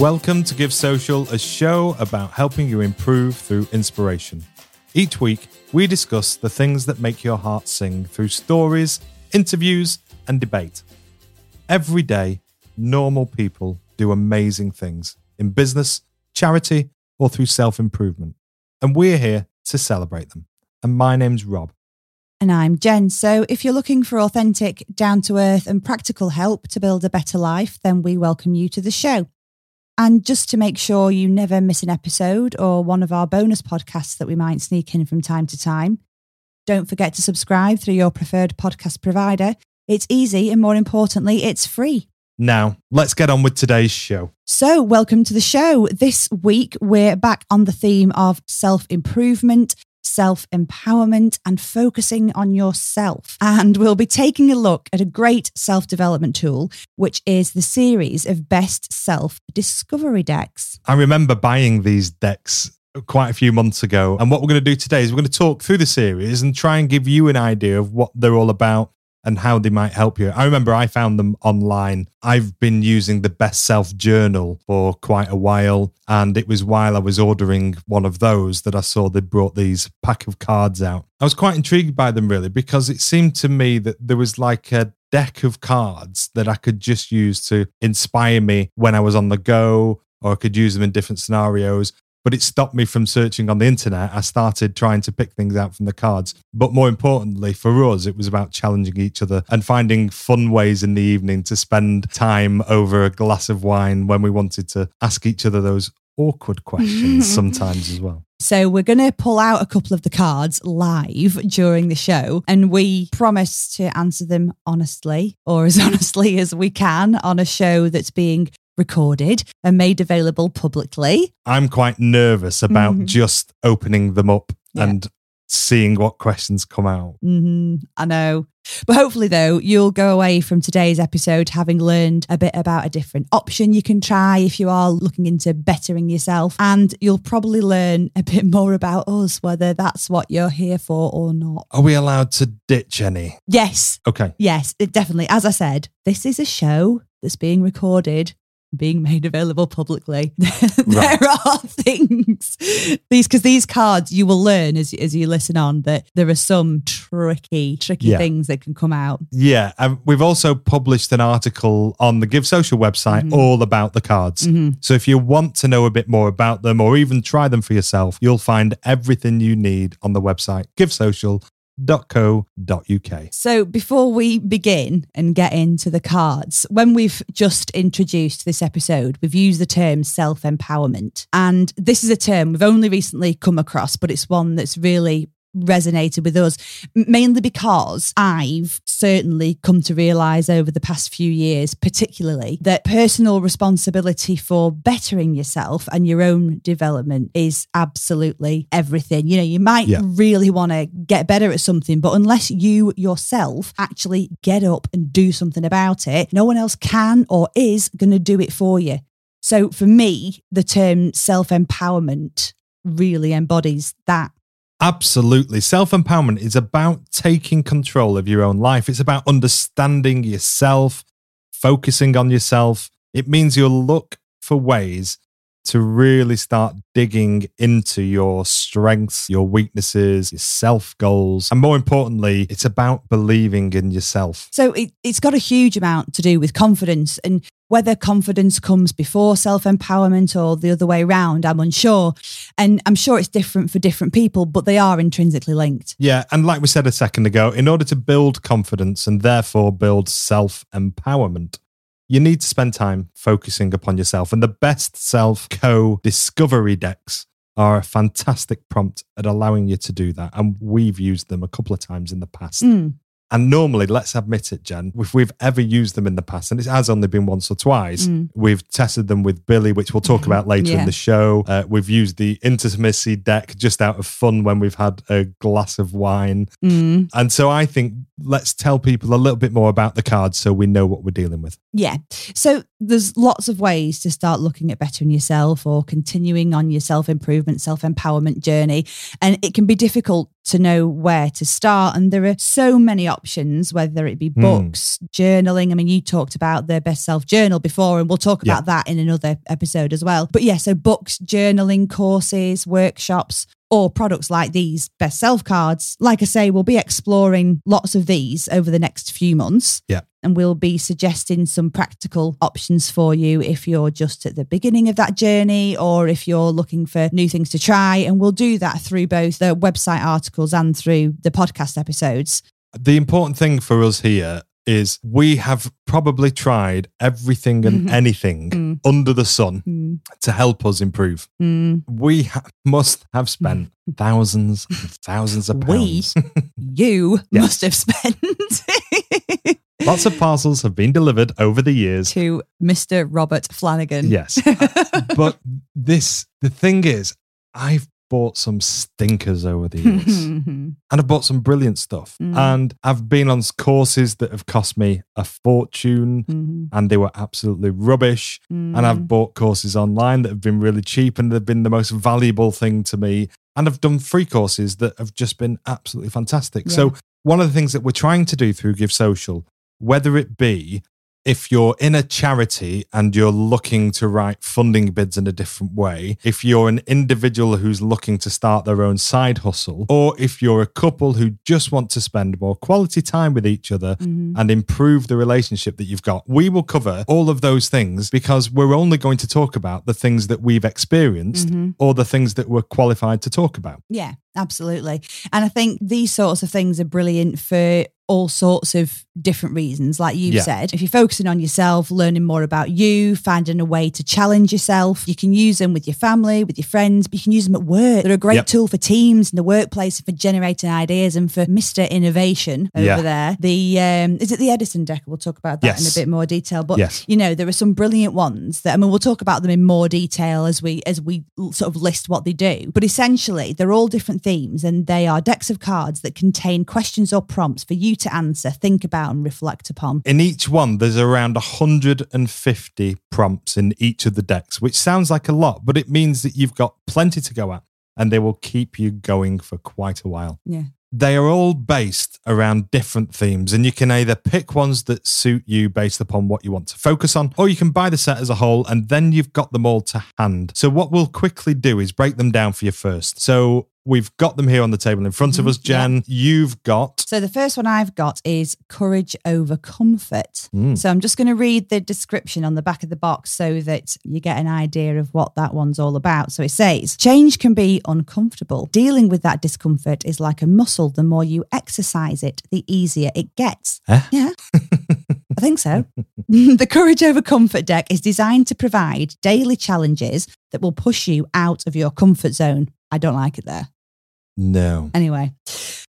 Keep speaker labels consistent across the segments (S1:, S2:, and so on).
S1: Welcome to Give Social, a show about helping you improve through inspiration. Each week, we discuss the things that make your heart sing through stories, interviews, and debate. Every day, normal people do amazing things in business, charity, or through self improvement. And we're here to celebrate them. And my name's Rob.
S2: And I'm Jen. So, if you're looking for authentic, down to earth, and practical help to build a better life, then we welcome you to the show. And just to make sure you never miss an episode or one of our bonus podcasts that we might sneak in from time to time, don't forget to subscribe through your preferred podcast provider. It's easy and more importantly, it's free.
S1: Now, let's get on with today's show.
S2: So, welcome to the show. This week, we're back on the theme of self improvement, self empowerment, and focusing on yourself. And we'll be taking a look at a great self development tool, which is the series of best self discovery decks.
S1: I remember buying these decks quite a few months ago. And what we're going to do today is we're going to talk through the series and try and give you an idea of what they're all about and how they might help you. I remember I found them online. I've been using the Best Self Journal for quite a while. And it was while I was ordering one of those that I saw they brought these pack of cards out. I was quite intrigued by them, really, because it seemed to me that there was like a deck of cards that I could just use to inspire me when I was on the go, or I could use them in different scenarios but it stopped me from searching on the internet. I started trying to pick things out from the cards. But more importantly, for us, it was about challenging each other and finding fun ways in the evening to spend time over a glass of wine when we wanted to ask each other those awkward questions sometimes as well.
S2: So we're going to pull out a couple of the cards live during the show and we promise to answer them honestly or as honestly as we can on a show that's being recorded and made available publicly.
S1: I'm quite nervous about mm-hmm. just opening them up yeah. and seeing what questions come out.
S2: Mm-hmm. I know. But hopefully, though, you'll go away from today's episode having learned a bit about a different option you can try if you are looking into bettering yourself. And you'll probably learn a bit more about us, whether that's what you're here for or not.
S1: Are we allowed to ditch any?
S2: Yes.
S1: Okay.
S2: Yes, it definitely. As I said, this is a show that's being recorded being made available publicly. there are things these because these cards you will learn as as you listen on that there are some tricky tricky yeah. things that can come out.
S1: Yeah, um, we've also published an article on the Give Social website mm-hmm. all about the cards. Mm-hmm. So if you want to know a bit more about them or even try them for yourself, you'll find everything you need on the website Give Social co.uk.
S2: So, before we begin and get into the cards, when we've just introduced this episode, we've used the term self empowerment. And this is a term we've only recently come across, but it's one that's really resonated with us, mainly because I've certainly come to realize over the past few years, particularly, that personal responsibility for bettering yourself and your own development is absolutely everything. You know, you might yeah. really want to get better at something, but unless you yourself actually get up and do something about it, no one else can or is going to do it for you. So for me, the term self empowerment really embodies that
S1: Absolutely. Self empowerment is about taking control of your own life. It's about understanding yourself, focusing on yourself. It means you'll look for ways to really start digging into your strengths, your weaknesses, your self goals. And more importantly, it's about believing in yourself.
S2: So it, it's got a huge amount to do with confidence. And whether confidence comes before self empowerment or the other way around, I'm unsure. And I'm sure it's different for different people, but they are intrinsically linked.
S1: Yeah. And like we said a second ago, in order to build confidence and therefore build self empowerment, you need to spend time focusing upon yourself. And the best self co discovery decks are a fantastic prompt at allowing you to do that. And we've used them a couple of times in the past.
S2: Mm.
S1: And normally, let's admit it, Jen, if we've ever used them in the past, and it has only been once or twice,
S2: Mm.
S1: we've tested them with Billy, which we'll talk about later
S2: Yeah.
S1: in the show. Uh, we've used the intimacy deck just out of fun when we've had a glass of wine.
S2: Mm.
S1: And so I think let's tell people a little bit more about the cards so we know what we're dealing with.
S2: Yeah. So there's lots of ways to start looking at bettering yourself or continuing on your self improvement, self empowerment journey. And it can be difficult to know where to start. And there are so many options, whether it be
S1: Hmm.
S2: books, journaling. I mean, you talked about the best self journal before, and we'll talk
S1: Yeah.
S2: about that in another episode as well. But yeah, so books, journaling courses, workshops, or products like these best self cards. Like I say, we'll be exploring lots of these over the next few months.
S1: Yeah.
S2: And we'll be suggesting some practical options for you if you're just at the beginning of that journey or if you're looking for new things to try. And we'll do that through both the website articles and through the podcast episodes.
S1: The important thing for us here is we have probably tried everything and
S2: Mhm.
S1: anything
S2: Mm.
S1: under the sun
S2: Mm,
S1: to help us improve.
S2: mm.
S1: We ha- must have spent thousands and thousands of
S2: We?
S1: pounds.
S2: You
S1: Yes.
S2: must have spent
S1: Lots of parcels have been delivered over the years.
S2: to Mr. Robert Flanagan.
S1: Yes. but this, the thing is, I've bought some stinkers over the years
S2: Mhm.
S1: and I've bought some brilliant stuff.
S2: Mm.
S1: And I've been on courses that have cost me a fortune
S2: Mhm.
S1: and they were absolutely rubbish. And
S2: Mm.
S1: I've bought courses online that have been really cheap and they've been the most valuable thing to me. And I've done free courses that have just been absolutely fantastic.
S2: Yeah.
S1: So, one of the things that we're trying to do through Give Social, whether it be if you're in a charity and you're looking to write funding bids in a different way, if you're an individual who's looking to start their own side hustle, or if you're a couple who just want to spend more quality time with each other
S2: Mhm.
S1: and improve the relationship that you've got. We will cover all of those things because we're only going to talk about the things that we've experienced
S2: Mhm.
S1: or the things that we're qualified to talk about.
S2: Yeah, absolutely. And I think these sorts of things are brilliant for all sorts of different reasons. Like you've
S1: Yeah.
S2: said, if you're focusing on yourself, learning more about you, finding a way to challenge yourself, you can use them with your family, with your friends, but you can use them at work. They're a great
S1: Yep.
S2: tool for teams in the workplace for generating ideas and for Mr. Innovation over
S1: Yeah.
S2: there. The um, is it the Edison deck? We'll talk about that in a bit more detail. But
S1: Yes.
S2: you know, there are some brilliant ones that I mean we'll talk about them in more detail as we as we sort of list what they do. But essentially, they're all different themes and they are decks of cards that contain questions or prompts for you to answer, think about and reflect upon.
S1: In each one, there's around 150 prompts in each of the decks, which sounds like a lot, but it means that you've got plenty to go at and they will keep you going for quite a while.
S2: Yeah.
S1: They are all based around different themes, and you can either pick ones that suit you based upon what you want to focus on, or you can buy the set as a whole and then you've got them all to hand. So, what we'll quickly do is break them down for you first. So, we've got them here on the table in front of us, Jen. You've got.
S2: So the first one I've got is courage over comfort.
S1: Mm.
S2: So I'm just going to read the description on the back of the box so that you get an idea of what that one's all about. So it says, change can be uncomfortable. Dealing with that discomfort is like a muscle. The more you exercise it, the easier it gets.
S1: Huh?
S2: Yeah. I think so. the Courage Over Comfort deck is designed to provide daily challenges that will push you out of your comfort zone. I don't like it there.
S1: No.
S2: Anyway,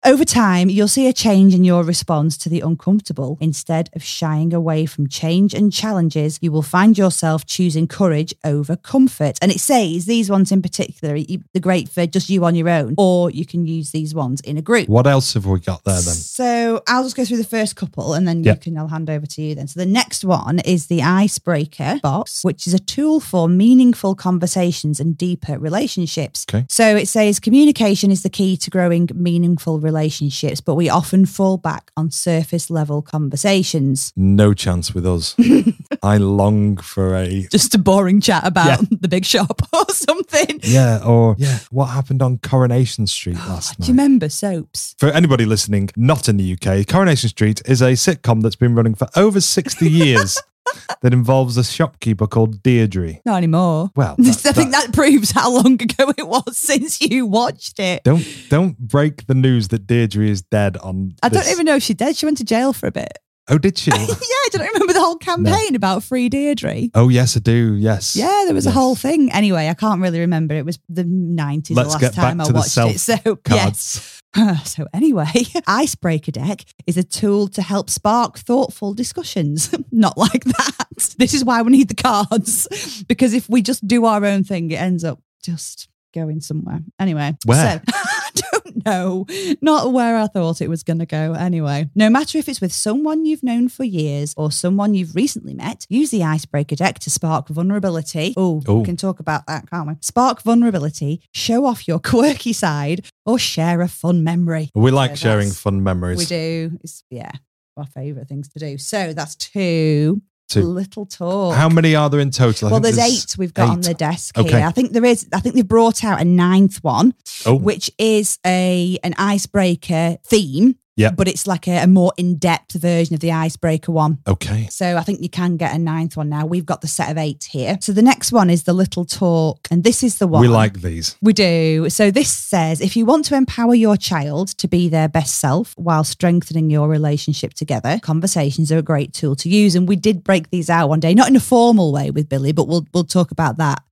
S2: over time, you'll see a change in your response to the uncomfortable. Instead of shying away from change and challenges, you will find yourself choosing courage over comfort. And it says these ones in particular, they're great for just you on your own, or you can use these ones in a group.
S1: What else have we got there then?
S2: So I'll just go through the first couple and then
S1: Yeah.
S2: you can I'll hand over to you then. So the next one is the icebreaker box, which is a tool for meaningful conversations and deeper relationships.
S1: Okay.
S2: So it says communication is the key to growing meaningful relationships, but we often fall back on surface level conversations.
S1: No chance with us. I long for a
S2: Just a boring chat about
S1: Yeah.
S2: the big shop or something.
S1: yeah, or yeah, what happened on Coronation Street last night?
S2: Do you remember soaps?
S1: For anybody listening not in the UK, Coronation Street is a sitcom that's been running for over 60 years that involves a shopkeeper called Deirdre.
S2: Not anymore.
S1: Well,
S2: I
S1: that-
S2: think that proves how long ago it was since you watched it.
S1: Don't don't break the news that Deirdre is dead on.
S2: I don't
S1: this-
S2: even know if she did. She went to jail for a bit.
S1: Oh, did she?
S2: yeah, I don't remember the whole campaign about Free Deirdre.
S1: oh, yes, I do. Yes.
S2: Yeah, there was a whole thing. Anyway, I can't really remember. It was the 90s the
S1: Let's
S2: last
S1: get back
S2: time I
S1: the
S2: watched it. So,
S1: Cards.
S2: yes. So, anyway, Icebreaker Deck is a tool to help spark thoughtful discussions. Not like that. This is why we need the cards, because if we just do our own thing, it ends up just going somewhere. Anyway,
S1: Where?
S2: So, don't know. Not where I thought it was going to go. Anyway, no matter if it's with someone you've known for years or someone you've recently met, use the icebreaker deck to spark vulnerability. Oh, we can talk about that, can't we? Spark vulnerability, show off your quirky side, or share a fun memory.
S1: We like
S2: So
S1: sharing fun memories.
S2: We do. It's, yeah, our favourite things to do. So that's two.
S1: Two.
S2: Little talk.
S1: How many are there in total? I
S2: well,
S1: think
S2: there's eight we've got on the desk
S1: Okay.
S2: here. I think there is. I think they've brought out a ninth one
S1: Oh,
S2: which is a an icebreaker theme.
S1: Yeah.
S2: But it's like a, a more in-depth version of the icebreaker one.
S1: okay.
S2: So I think you can get a ninth one now. We've got the set of eight here. So the next one is the little talk. And this is the one
S1: We like these.
S2: we do. So this says if you want to empower your child to be their best self while strengthening your relationship together, conversations are a great tool to use. And we did break these out one day, not in a formal way with Billy, but we'll we'll talk about that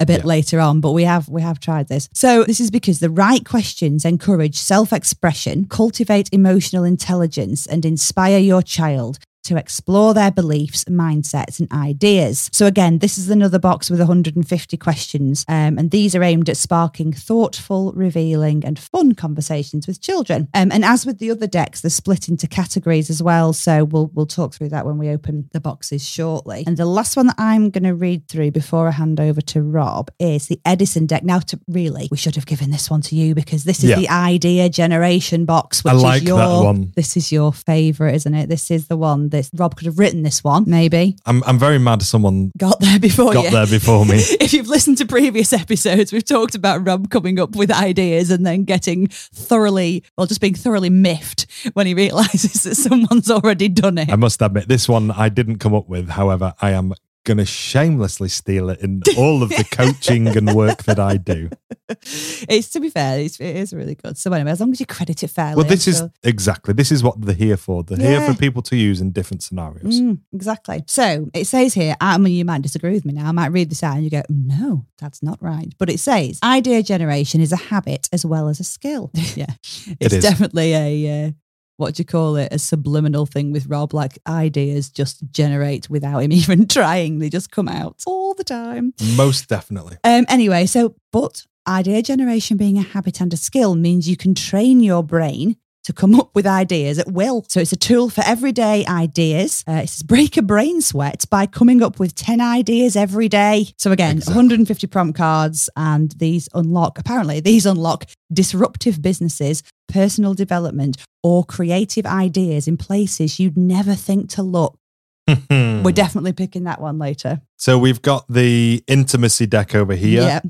S2: a bit
S1: Yeah.
S2: later on. But we have we have tried this. So this is because the right questions encourage self-expression, cultivate emotional intelligence, and inspire your child to explore their beliefs, mindsets, and ideas. So, again, this is another box with 150 questions, um, and these are aimed at sparking thoughtful, revealing, and fun conversations with children. Um, and as with the other decks, they're split into categories as well. So, we'll we'll talk through that when we open the boxes shortly. And the last one that I'm going to read through before I hand over to Rob is the Edison deck. Now, to really, we should have given this one to you because this is
S1: Yeah.
S2: the idea generation box, which
S1: I like
S2: is your
S1: that one.
S2: this is your favorite, isn't it? This is the one that Rob could have written this one, maybe.
S1: I'm I'm very mad someone
S2: Got there before
S1: got
S2: you.
S1: there before me.
S2: if you've listened to previous episodes, we've talked about Rob coming up with ideas and then getting thoroughly, well, just being thoroughly miffed when he realizes that someone's already done it.
S1: I must admit, this one I didn't come up with. However, I am going to shamelessly steal it in all of the coaching and work that I do.
S2: it's to be fair, it's, it is really good. So anyway, as long as you credit it fairly.
S1: Well, this is exactly this is what they're here for. They're here for people to use in different scenarios.
S2: Mm, exactly. So it says here, I mean, you might disagree with me now. I might read this out and you go, no, that's not right. But it says, idea generation is a habit as well as a skill. yeah. It's
S1: is.
S2: definitely a, uh, what do you call it? A subliminal thing with Rob. Like ideas just generate without him even trying. They just come out all the time.
S1: Most definitely.
S2: Um, anyway, so, but idea generation being a habit and a skill means you can train your brain to come up with ideas at will. So it's a tool for everyday ideas. Uh, it says break a brain sweat by coming up with 10 ideas every day. So again,
S1: Exactly.
S2: 150 prompt cards and these unlock, apparently these unlock disruptive businesses, personal development or creative ideas in places you'd never think to look. We're definitely picking that one later.
S1: so we've got the intimacy deck over here.
S2: Yeah.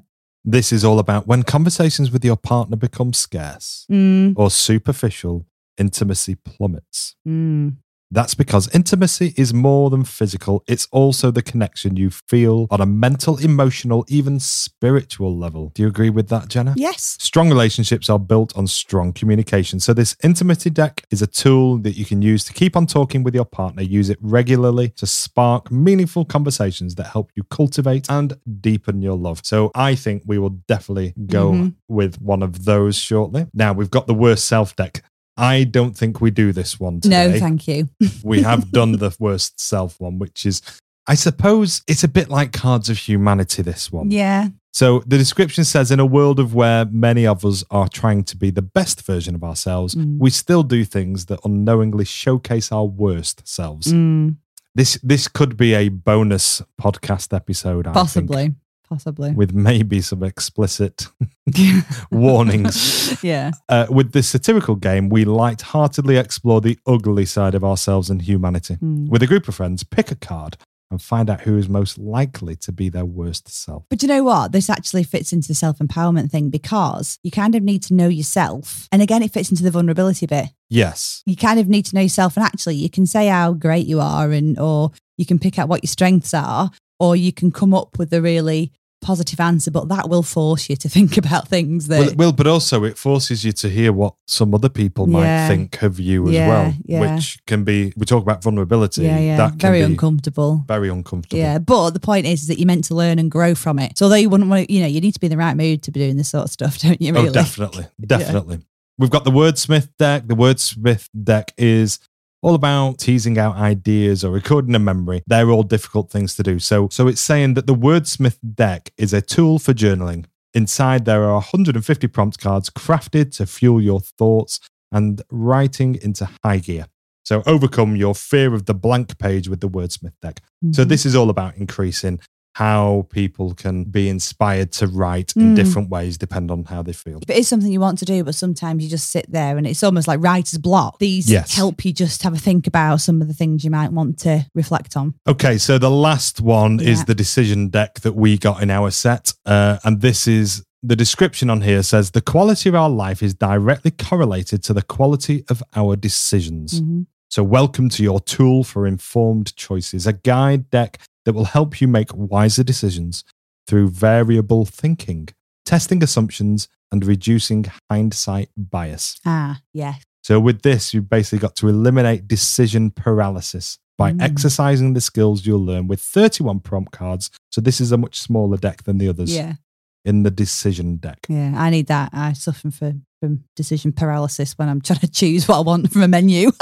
S1: This is all about when conversations with your partner become scarce
S2: Mm,
S1: or superficial, intimacy plummets.
S2: mm.
S1: That's because intimacy is more than physical. It's also the connection you feel on a mental, emotional, even spiritual level. Do you agree with that, Jenna?
S2: Yes.
S1: Strong relationships are built on strong communication. So, this intimacy deck is a tool that you can use to keep on talking with your partner. Use it regularly to spark meaningful conversations that help you cultivate and deepen your love. So, I think we will definitely go
S2: Mhm.
S1: with one of those shortly. Now, we've got the worst self deck. I don't think we do this one today.
S2: No, thank you.
S1: we have done the worst self one, which is, I suppose, it's a bit like Cards of Humanity, this one.
S2: Yeah.
S1: So the description says in a world of where many of us are trying to be the best version of ourselves,
S2: Mm.
S1: we still do things that unknowingly showcase our worst selves.
S2: Mm,
S1: This this could be a bonus podcast episode. I think.
S2: Possibly.
S1: with maybe some explicit warnings.
S2: yeah.
S1: Uh, with this satirical game, we light-heartedly explore the ugly side of ourselves and humanity.
S2: Hmm.
S1: With a group of friends, pick a card and find out who is most likely to be their worst self.
S2: But you know what? This actually fits into the self empowerment thing because you kind of need to know yourself. And again, it fits into the vulnerability bit.
S1: Yes.
S2: You kind of need to know yourself. And actually, you can say how great you are, and or you can pick out what your strengths are, or you can come up with a really positive answer. But that will force you to think about things that.
S1: Well, it will, but also it forces you to hear what some other people might
S2: Yeah.
S1: think of you as
S2: Yeah,
S1: well,
S2: yeah.
S1: which can be. We talk about vulnerability.
S2: yeah, yeah.
S1: That can
S2: Very uncomfortable.
S1: Very uncomfortable.
S2: Yeah, but the point is, is that you're meant to learn and grow from it. So although you wouldn't want to, you know, you need to be in the right mood to be doing this sort of stuff, don't you? Oh, really?
S1: Oh, definitely, definitely. We've got the Wordsmith deck. The Wordsmith deck is all about teasing out ideas or recording a memory. They're all difficult things to do. So, so it's saying that the Wordsmith deck is a tool for journaling. Inside, there are 150 prompt cards crafted to fuel your thoughts and writing into high gear. So, overcome your fear of the blank page with the Wordsmith deck. So
S2: Mhm.
S1: this is all about increasing how people can be inspired to write in
S2: Mm.
S1: different ways, depend on how they feel.
S2: If it is something you want to do, but sometimes you just sit there and it's almost like writer's block. These
S1: Yes.
S2: help you just have a think about some of the things you might want to reflect on.
S1: Okay, so the last one is the decision deck that we got in our set, uh, and this is the description on here says the quality of our life is directly correlated to the quality of our decisions.
S2: Mhm.
S1: So, welcome to your tool for informed choices, a guide deck that will help you make wiser decisions through variable thinking, testing assumptions, and reducing hindsight bias.
S2: Ah, yeah.
S1: So, with this, you've basically got to eliminate decision paralysis by
S2: Mm.
S1: exercising the skills you'll learn with 31 prompt cards. So, this is a much smaller deck than the others
S2: Yeah.
S1: in the decision deck.
S2: Yeah. I need that. I suffer from, from decision paralysis when I'm trying to choose what I want from a menu.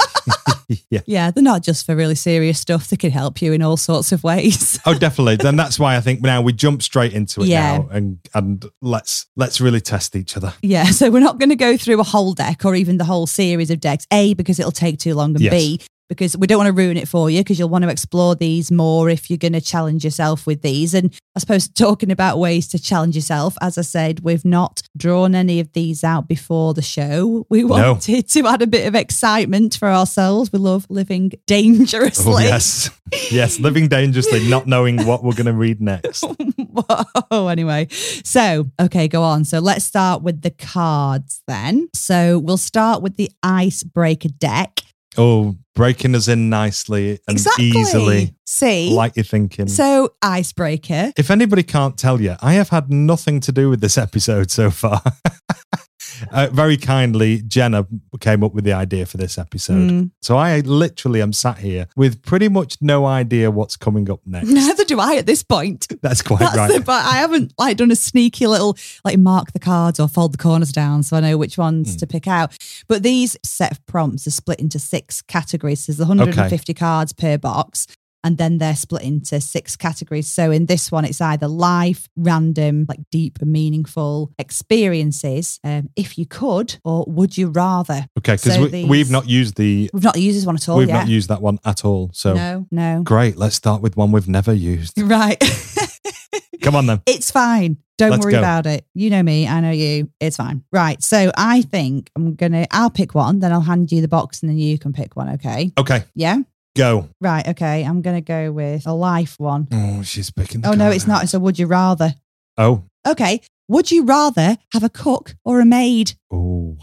S1: yeah.
S2: yeah. They're not just for really serious stuff. They can help you in all sorts of ways.
S1: Oh, definitely. then that's why I think now we jump straight into it
S2: Yeah.
S1: now and and let's let's really test each other.
S2: Yeah, so we're not going to go through a whole deck or even the whole series of decks. A, because it'll take too long, and
S1: Yes.
S2: B, because we don't want to ruin it for you because you'll want to explore these more if you're going to challenge yourself with these. And I suppose talking about ways to challenge yourself, as I said, we've not drawn any of these out before the show. We wanted to add a bit of excitement for ourselves. We love living dangerously.
S1: Oh, yes. Yes. Living dangerously, not knowing what we're going to read next.
S2: Whoa, anyway. So, okay, go on. So let's start with the cards then. So we'll start with the icebreaker deck.
S1: Oh, breaking us in nicely and
S2: exactly.
S1: easily,
S2: See?
S1: like you're thinking.
S2: so, icebreaker.
S1: if anybody can't tell you, I have had nothing to do with this episode so far. uh, very kindly, Jenna came up with the idea for this episode.
S2: Mm.
S1: So I literally am sat here with pretty much no idea what's coming up next.
S2: Neither do I at this point.
S1: That's quite
S2: That's
S1: right.
S2: the, but I haven't like done a sneaky little like mark the cards or fold the corners down so I know which ones
S1: Hmm.
S2: to pick out. But these set of prompts are split into six categories. There's 150 cards per box. And then they're split into six categories. So in this one, it's either life, random, like deep and meaningful experiences, um, if you could, or would you rather?
S1: Okay, because
S2: So
S1: we, we've not used the
S2: We've not used this one at all
S1: we've
S2: yet.
S1: not used that one at all. So
S2: no, no.
S1: great. Let's start with one we've never used.
S2: Right.
S1: Come on then.
S2: It's fine. Don't
S1: Let's
S2: worry
S1: go.
S2: about it. You know me. I know you. It's fine. Right. So I think I'm going to, I'll pick one, then I'll hand you the box and then you can pick one. Okay.
S1: Okay,
S2: Yeah.
S1: Go.
S2: Right. Okay. I'm going to go with a life one.
S1: Oh, she's picking. the
S2: Oh, no, it's not. It's a would you rather.
S1: Oh,
S2: Okay. Would you rather have a cook or a maid?
S1: oh.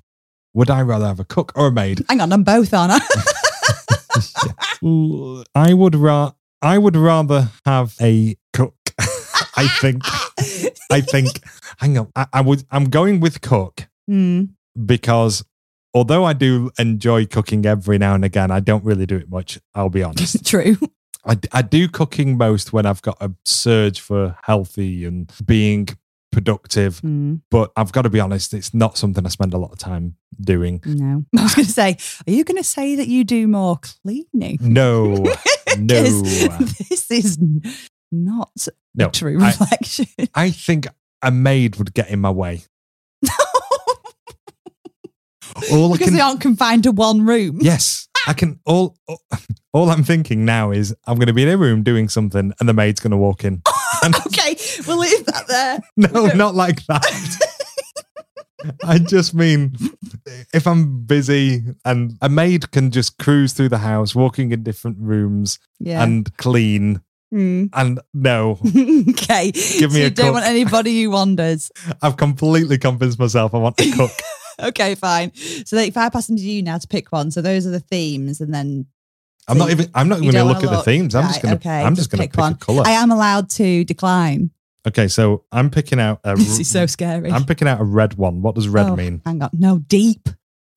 S1: Would I rather have a cook or a maid?
S2: Hang on. I'm both, aren't I?
S1: I would ra- I would rather have a cook. I think. I think. Hang on. I, I would. I'm going with cook
S2: Hmm.
S1: because although I do enjoy cooking every now and again, I don't really do it much. I'll be honest.
S2: True.
S1: I, I do cooking most when I've got a surge for healthy and being productive.
S2: Hmm.
S1: But I've got to be honest, it's not something I spend a lot of time doing.
S2: No. I was going to say, are you going to say that you do more cleaning?
S1: No, no.
S2: this is not
S1: No,
S2: a true
S1: I-
S2: reflection.
S1: I think a maid would get in my way. All
S2: because they aren't confined to one room.
S1: yes, I can. All, all I'm thinking now is I'm going to be in a room doing something, and the maid's going to walk in. And-
S2: okay, we'll leave that there.
S1: no, not like that. I just mean if I'm busy and a maid can just cruise through the house, walking in different rooms
S2: Yeah.
S1: and clean.
S2: Mm.
S1: And no,
S2: okay.
S1: Give me
S2: so
S1: a
S2: you don't
S1: cook.
S2: want anybody who wanders.
S1: I've completely convinced myself I want a cook.
S2: Okay, fine. So like, if I pass them to you now to pick one, so those are the themes, and then
S1: I'm
S2: So
S1: not even. I'm not
S2: even
S1: going to look at the themes. I'm just going to.
S2: okay,
S1: I'm
S2: just
S1: just going to
S2: pick
S1: pick
S2: one.
S1: color.
S2: I am allowed to decline.
S1: Okay, so I'm picking out a.
S2: This is so scary.
S1: I'm picking out a red one. What does red
S2: Oh,
S1: mean?
S2: Hang on. No, deep.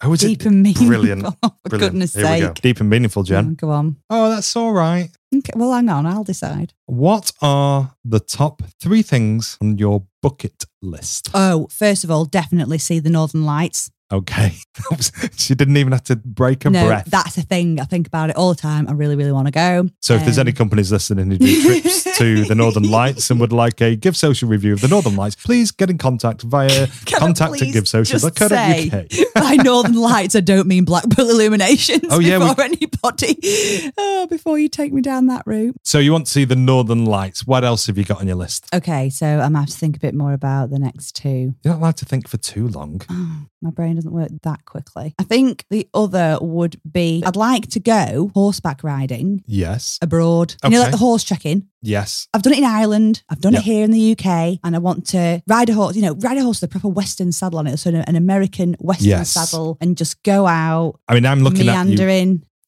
S1: Oh, is
S2: deep
S1: it
S2: and meaningful.
S1: brilliant?
S2: Oh, for
S1: brilliant?
S2: goodness
S1: Here we go.
S2: sake.
S1: Deep and meaningful, Jen.
S2: Oh, go on.
S1: Oh, that's all right.
S2: Okay, well, hang on. I'll decide.
S1: What are the top three things on your bucket list?
S2: Oh, first of all, definitely see the Northern Lights.
S1: Okay, she didn't even have to break a
S2: no,
S1: breath.
S2: that's a thing. I think about it all the time. I really, really want to go.
S1: so, if there's
S2: Um,
S1: any companies listening who do trips to the Northern Lights and would like a Give Social review of the Northern Lights, please get in contact via contact at
S2: please just say-
S1: givesocial.co.uk.
S2: by Northern Lights, I don't mean Blackpool Illuminations.
S1: Oh, yeah, we-
S2: before anybody. Oh, before you take me down that route.
S1: So, you want to see the Northern Lights? What else have you got on your list?
S2: Okay, so I'm gonna have to think a bit more about the next two.
S1: You're not allowed to think for too long.
S2: Oh, my brain doesn't work that quickly. I think the other would be I'd like to go horseback riding
S1: Yes.
S2: abroad. You know, like the horse trekking.
S1: Yes.
S2: I've done it in Ireland. I've done
S1: Yeah.
S2: it here in the UK, and I want to ride a horse. You know, ride a horse with a proper Western saddle on it, so an American Western
S1: Yes.
S2: saddle, and just go out
S1: I mean, I'm looking at you.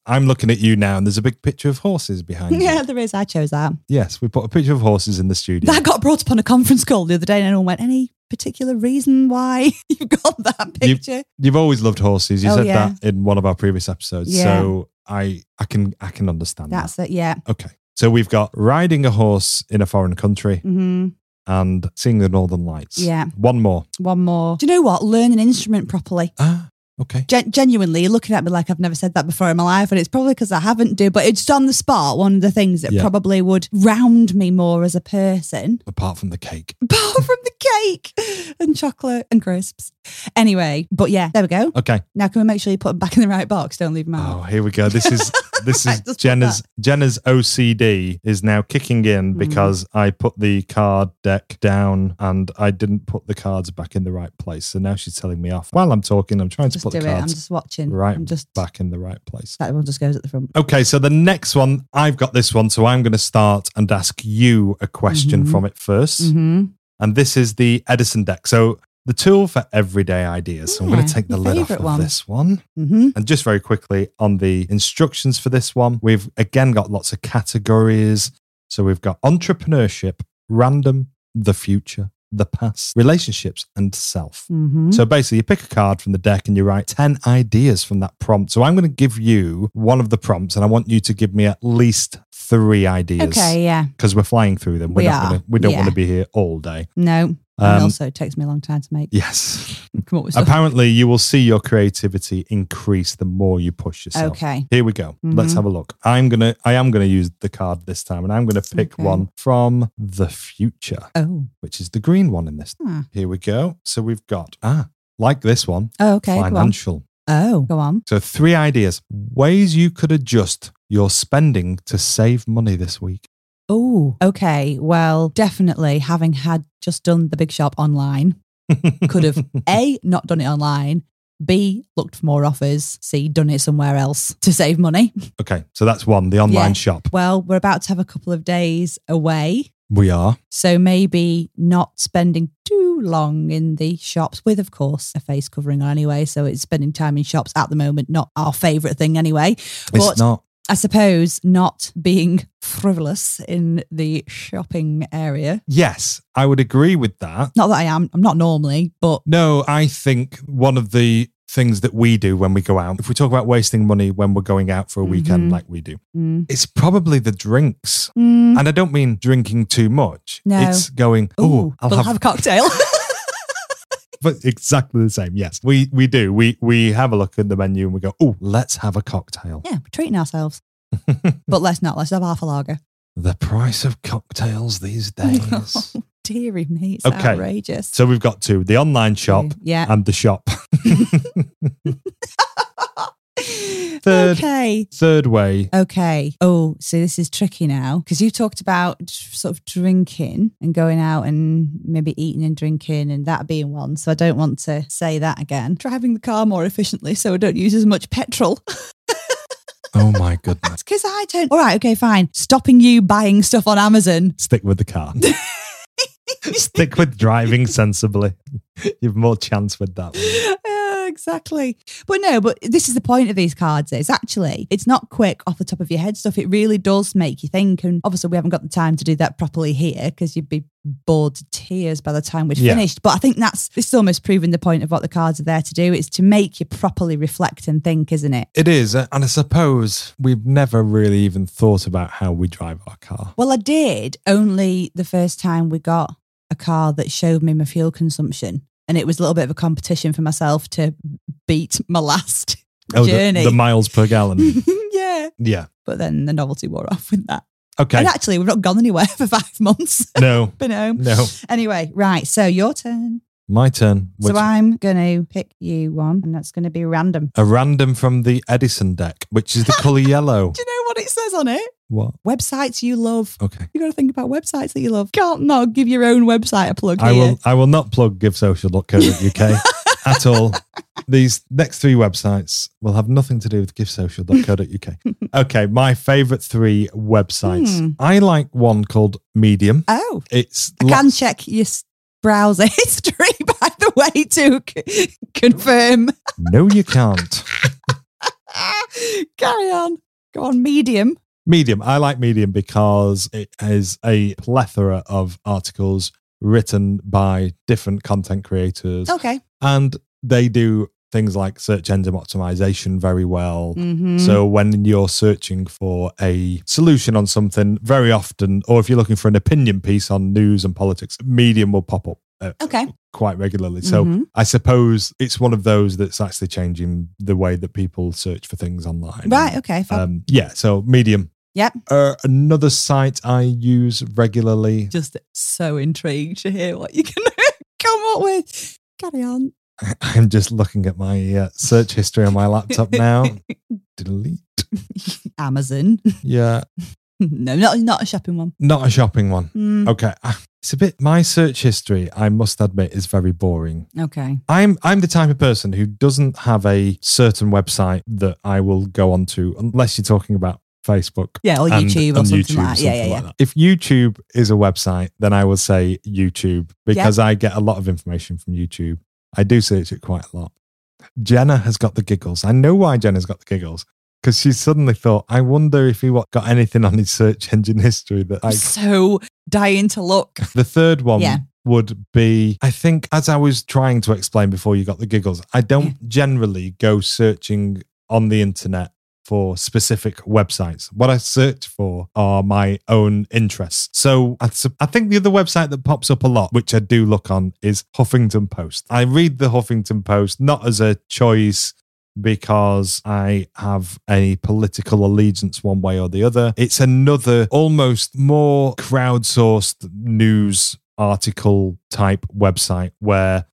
S1: I'm looking at you now, and there's a big picture of horses behind you.
S2: Yeah, there is. I chose that.
S1: Yes, we put a picture of horses in the studio.
S2: That got brought up on a conference call the other day, and everyone went, "Any particular reason why you've got that picture?"
S1: You've always loved horses. You
S2: Oh,
S1: said
S2: yeah.
S1: that in one of our previous episodes.
S2: Yeah.
S1: So I I can I can understand
S2: That's it. Yeah.
S1: Okay. So we've got riding a horse in a foreign country
S2: hmm
S1: and seeing the northern lights.
S2: Yeah.
S1: One more.
S2: One more. Do you know what? Learn an instrument properly.
S1: Ah, okay.
S2: Gen- genuinely, you're looking at me like I've never said that before in my life, and it's probably because I haven't do. But it's on the spot. One of the things that
S1: Yeah.
S2: probably would round me more as a person,
S1: Apart from the cake.
S2: apart from the cake and chocolate and crisps. Anyway, but yeah, there we go.
S1: Okay.
S2: Now can we make sure you put them back in the right box? Don't leave them out.
S1: Oh, here we go. This is this is
S2: Just
S1: Jenna's Jenna's OCD is now kicking in
S2: Mm.
S1: because I put the card deck down and I didn't put the cards back in the right place. So now she's telling me off. While I'm talking, I'm trying to
S2: just
S1: put
S2: do
S1: the
S2: it. I'm
S1: cards
S2: just watching.
S1: right
S2: I'm just
S1: back in the right place.
S2: that one just goes at the front.
S1: Okay, so the next one, I've got this one, so I'm going to start and ask you a question
S2: Mhm.
S1: from it 1st
S2: hmm
S1: And this is the Edison deck. So the tool for everyday ideas. So I'm going to take the lid off of
S2: one.
S1: this one.
S2: hmm
S1: And just very quickly on the instructions for this one, we've again got lots of categories. So we've got entrepreneurship, random, the future, the past, relationships, and self.
S2: hmm
S1: So basically, you pick a card from the deck and you write 10 ideas from that prompt. So I'm going to give you one of the prompts and I want you to give me at least three ideas.
S2: Okay. Yeah.
S1: Because we're flying through them. We're
S2: We are,
S1: Gonna, we don't
S2: yeah.
S1: want to be here all day.
S2: No.
S1: Um,
S2: and also, it takes me a long time to make.
S1: Yes.
S2: Come up with stuff.
S1: Apparently, you will see your creativity increase the more you push yourself.
S2: Okay.
S1: Here we go. Let's
S2: Mhm.
S1: have a look. I'm gonna I am gonna use the card this time and I'm gonna pick
S2: Okay.
S1: one from the future,
S2: Oh.
S1: which is the green one in this.
S2: Ah.
S1: Here we go. So we've got ah, like this one,
S2: Oh, okay.
S1: Financial.
S2: Oh, go on.
S1: So three ideas. Ways you could adjust your spending to save money this week.
S2: Oh, okay. Well, definitely having had just done the big shop online, could have A, not done it online, B, looked for more offers, C, done it somewhere else to save money.
S1: Okay, so that's one, the online
S2: Yeah.
S1: shop.
S2: Well, we're about to have a couple of days away.
S1: We are.
S2: So maybe not spending too long in the shops with, of course, a face covering on anyway. So it's spending time in shops at the moment, not our favourite thing anyway. But
S1: it's not.
S2: I suppose not being frivolous in the shopping area.
S1: Yes, I would agree with that.
S2: Not that I am, I'm not normally, but
S1: No, I think one of the things that we do when we go out, if we talk about wasting money when we're going out for a weekend
S2: Mhm.
S1: like we do,
S2: mm,
S1: it's probably the drinks.
S2: mm,
S1: And I don't mean drinking too much.
S2: No.
S1: It's going, oh, I'll have,
S2: have a cocktail.
S1: but exactly the same. Yes, we we do. We we have a look at the menu and we go, oh, let's have a cocktail.
S2: yeah, we're treating ourselves. But let's not. Let's have half a lager.
S1: the price of cocktails these oh, days.
S2: Deary me, it's
S1: Okay.
S2: outrageous.
S1: so we've got two: the online shop
S2: Yeah.
S1: and the shop. Third,
S2: Okay.
S1: third way.
S2: Okay. Oh, so this is tricky now because you talked about sort of drinking and going out and maybe eating and drinking and that being one. So I don't want to say that again. Driving the car more efficiently so I don't use as much petrol.
S1: Oh my goodness.
S2: Because I don't. All right. Okay. Fine. Stopping you buying stuff on Amazon.
S1: Stick with the car. Stick with driving sensibly. You've more chance with that. one.
S2: Exactly. But no, but this is the point of these cards is actually it's not quick off the top of your head stuff. It really does make you think. And obviously we haven't got the time to do that properly here because you'd be bored to tears by the time we'd
S1: Yeah.
S2: finished. But I think that's this is almost proving the point of what the cards are there to do. It's to make you properly reflect and think, isn't it?
S1: It is. And I suppose we've never really even thought about how we drive our car.
S2: Well, I did only the first time we got a car that showed me my fuel consumption. And it was a little bit of a competition for myself to beat my last
S1: Oh, the,
S2: journey.
S1: the miles per gallon.
S2: yeah.
S1: yeah.
S2: But then the novelty wore off with that.
S1: Okay.
S2: And actually, we've not gone anywhere for five months.
S1: No.
S2: Been home.
S1: No.
S2: Anyway, right. So your turn.
S1: My turn. Which,
S2: so I'm going to pick you one, and that's going to be random.
S1: a random from the Edison deck, which is the colour yellow.
S2: Do you know what it says on it?
S1: What?
S2: Websites you love.
S1: Okay.
S2: You got to think about websites that you love. Can't not give your own website a plug
S1: I
S2: here.
S1: will. I will not plug givesocial.co.uk at all. These next three websites will have nothing to do with givesocial.co.uk. Okay, my favourite three websites.
S2: Hmm.
S1: I like one called Medium.
S2: Oh,
S1: It's
S2: I
S1: lo-
S2: can check your browser history, by the way, to c- confirm.
S1: no, you can't.
S2: Carry on. Go on, medium.
S1: Medium. I like Medium because it has a plethora of articles written by different content creators,
S2: Okay.
S1: and they do things like search engine optimization very well.
S2: Mhm.
S1: So when you're searching for a solution on something, very often, or if you're looking for an opinion piece on news and politics, Medium will pop up uh,
S2: okay.
S1: quite regularly. So
S2: Mhm.
S1: I suppose it's one of those that's actually changing the way that people search for things online.
S2: Right. Okay.
S1: Um, yeah. So Medium.
S2: Yep.
S1: Uh, another site I use regularly.
S2: Just so intrigued to hear what you can come up with. Carry on.
S1: I'm just looking at my uh, search history on my laptop now. Delete.
S2: Amazon.
S1: Yeah,
S2: no, not not a shopping one.
S1: not a shopping one.
S2: Mm,
S1: Okay, ah, it's a bit. My search history, I must admit, is very boring.
S2: okay.
S1: I'm I'm the type of person who doesn't have a certain website that I will go onto unless you're talking about Facebook.
S2: Yeah, or
S1: and-
S2: YouTube or
S1: and
S2: something like that. Yeah,
S1: something
S2: yeah, yeah.
S1: that. If YouTube is a website, then I will say YouTube because I get a lot of information from YouTube. I do search it quite a lot. Jenna has got the giggles. I know why Jenna's got the giggles because she suddenly thought, I wonder if he what got anything on his search engine history that I.
S2: I'm so dying to look.
S1: The third one
S2: Yeah.
S1: would be, I think, as I was trying to explain before you got the giggles, I don't generally go searching on the internet for specific websites. What I search for are my own interests. So I, think the other website that pops up a lot, which I do look on, is Huffington Post. I read the Huffington Post not as a choice because I have a political allegiance one way or the other. It's another almost more crowdsourced news article type website where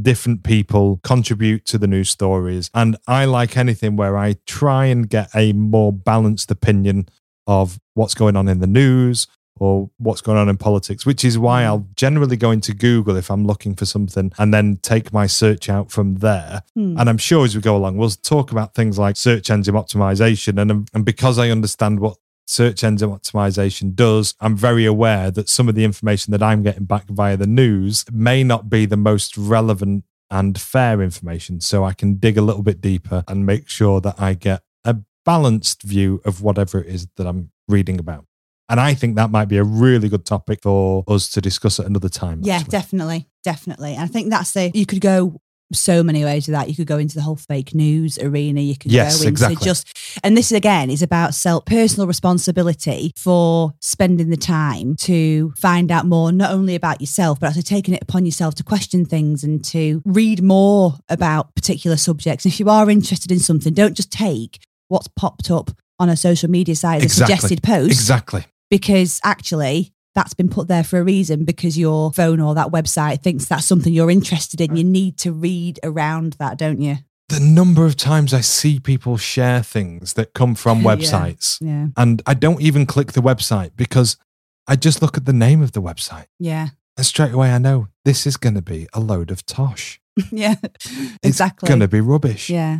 S1: different people contribute to the news stories. And I like anything where I try and get a more balanced opinion of what's going on in the news or what's going on in politics, which is why I'll generally go into Google if I'm looking for something and then take my search out from there.
S2: Hmm.
S1: And I'm sure as we go along, we'll talk about things like search engine optimization. And, and because I understand what search engine optimization does, I'm very aware that some of the information that I'm getting back via the news may not be the most relevant and fair information. So I can dig a little bit deeper and make sure that I get a balanced view of whatever it is that I'm reading about. And I think that might be a really good topic for us to discuss at another time.
S2: Yeah,
S1: actually.
S2: definitely, definitely. And I think that's the you could go so many ways of that. You could go into the whole fake news arena. You could
S1: Yes,
S2: go into
S1: exactly.
S2: just and this again is about self personal responsibility for spending the time to find out more, not only about yourself, but also taking it upon yourself to question things and to read more about particular subjects. If you are interested in something, don't just take what's popped up on a social media site as
S1: Exactly.
S2: a suggested post
S1: Exactly.
S2: because actually that's been put there for a reason because your phone or that website thinks that's something you're interested in. You need to read around that, don't you?
S1: the number of times I see people share things that come from
S2: Yeah.
S1: websites
S2: Yeah.
S1: and I don't even click the website because I just look at the name of the website.
S2: Yeah.
S1: And straight away I know this is going to be a load of tosh.
S2: yeah.
S1: It's
S2: Exactly.
S1: going to be rubbish.
S2: Yeah.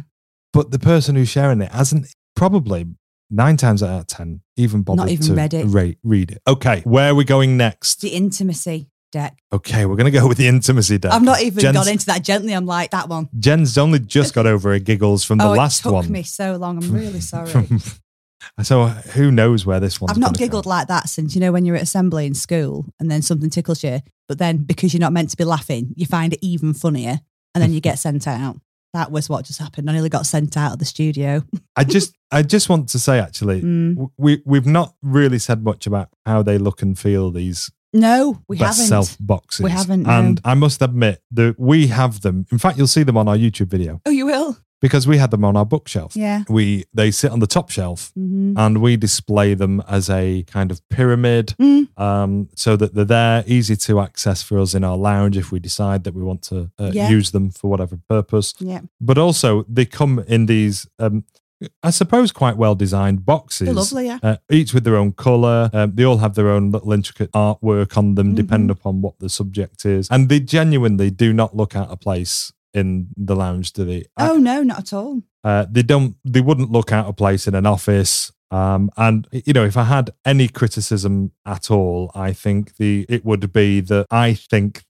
S1: But the person who's sharing it hasn't probably nine times out of 10 even bothered
S2: even
S1: to
S2: read it.
S1: ra- read it. Okay. Where are we going next?
S2: The intimacy deck.
S1: Okay. We're going to go with the intimacy deck.
S2: I've not even
S1: Jen's-
S2: gone into that gently. I'm like, that one.
S1: Jen's only just got over her giggles from the
S2: oh,
S1: last one.
S2: it took
S1: one.
S2: me so long. I'm really sorry.
S1: So uh, who knows where this one?
S2: I've not
S1: gonna go.
S2: giggled like that since you know when you're at assembly in school and then something tickles you, but then because you're not meant to be laughing, you find it even funnier, and then you get sent out. That was what just happened. I nearly got sent out of the studio.
S1: I just, I just want to say actually,
S2: Mm.
S1: we we've not really said much about how they look and feel. These
S2: No, we
S1: best
S2: haven't.
S1: self boxes.
S2: We haven't, no.
S1: and I must admit that we have them. In fact, you'll see them on our YouTube video
S2: Oh, you will?
S1: Because we had them on our bookshelf.
S2: Yeah.
S1: We they sit on the top shelf.
S2: hmm
S1: And we display them as a kind of pyramid
S2: Mm.
S1: um, so that they're there, easy to access for us in our lounge if we decide that we want to uh,
S2: Yeah.
S1: use them for whatever purpose.
S2: Yeah.
S1: But also, they come in these, um, I suppose, quite well designed boxes.
S2: They're lovely, yeah.
S1: Uh, each with their own color. Um, they all have their own little intricate artwork on them,
S2: Mhm.
S1: depending upon what the subject is. And they genuinely do not look out of place in the lounge, do they? I-
S2: Oh, no, not at all.
S1: uh, they don't. They wouldn't look out of place in an office. Um, and you know, if I had any criticism at all, I think the it would be that I think